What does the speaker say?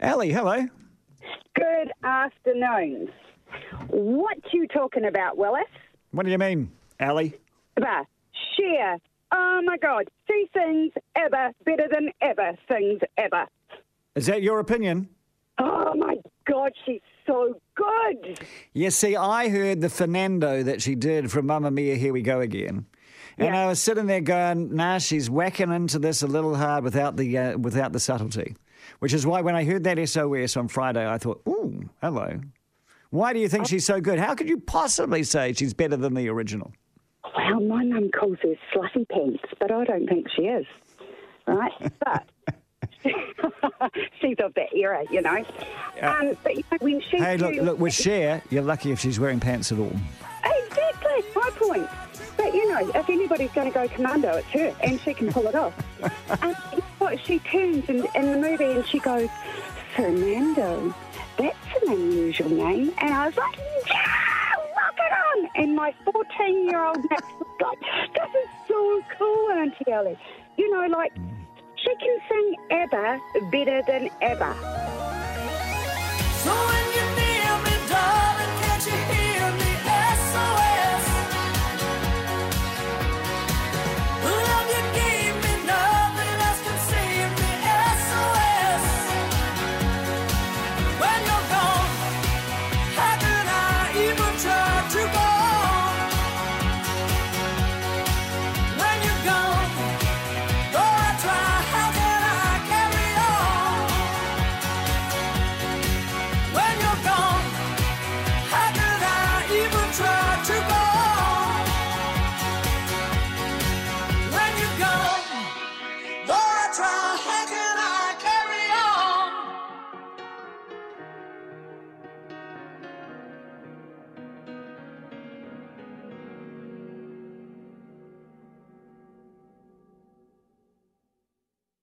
Ally, hello. Good afternoon. What you talking about, Willis? What do you mean, Ally? Bah, Cher. Oh my God, she sings ever better than ever sings ever. Is that your opinion? Oh my God, she's so good. Yes, see, I heard the Fernando that she did from Mamma Mia, Here We Go Again. And Yeah. I was sitting there going, nah, she's whacking into this a little hard without the, uh, without the subtlety. Which is why when I heard that SOS on Friday, I thought, ooh, hello. Why do you think she's so good? How could you possibly say she's better than the original? Well, my mum calls her slutty pants, but I don't think she is. Right? But she's of that era, you know. Um, but you know, when she Hey, look, look, with Cher, you're lucky if she's wearing pants at all. Exactly, my point. But you know, if anybody's going to go commando, it's her, and she can pull it off. know She turns in, in the movie and she goes, Fernando, that's an unusual name. And I was like, yeah, look at him. And my 14 year old Max was like, this is so cool, Auntie Ellie. You know, like, she can sing ever better than ever. So try.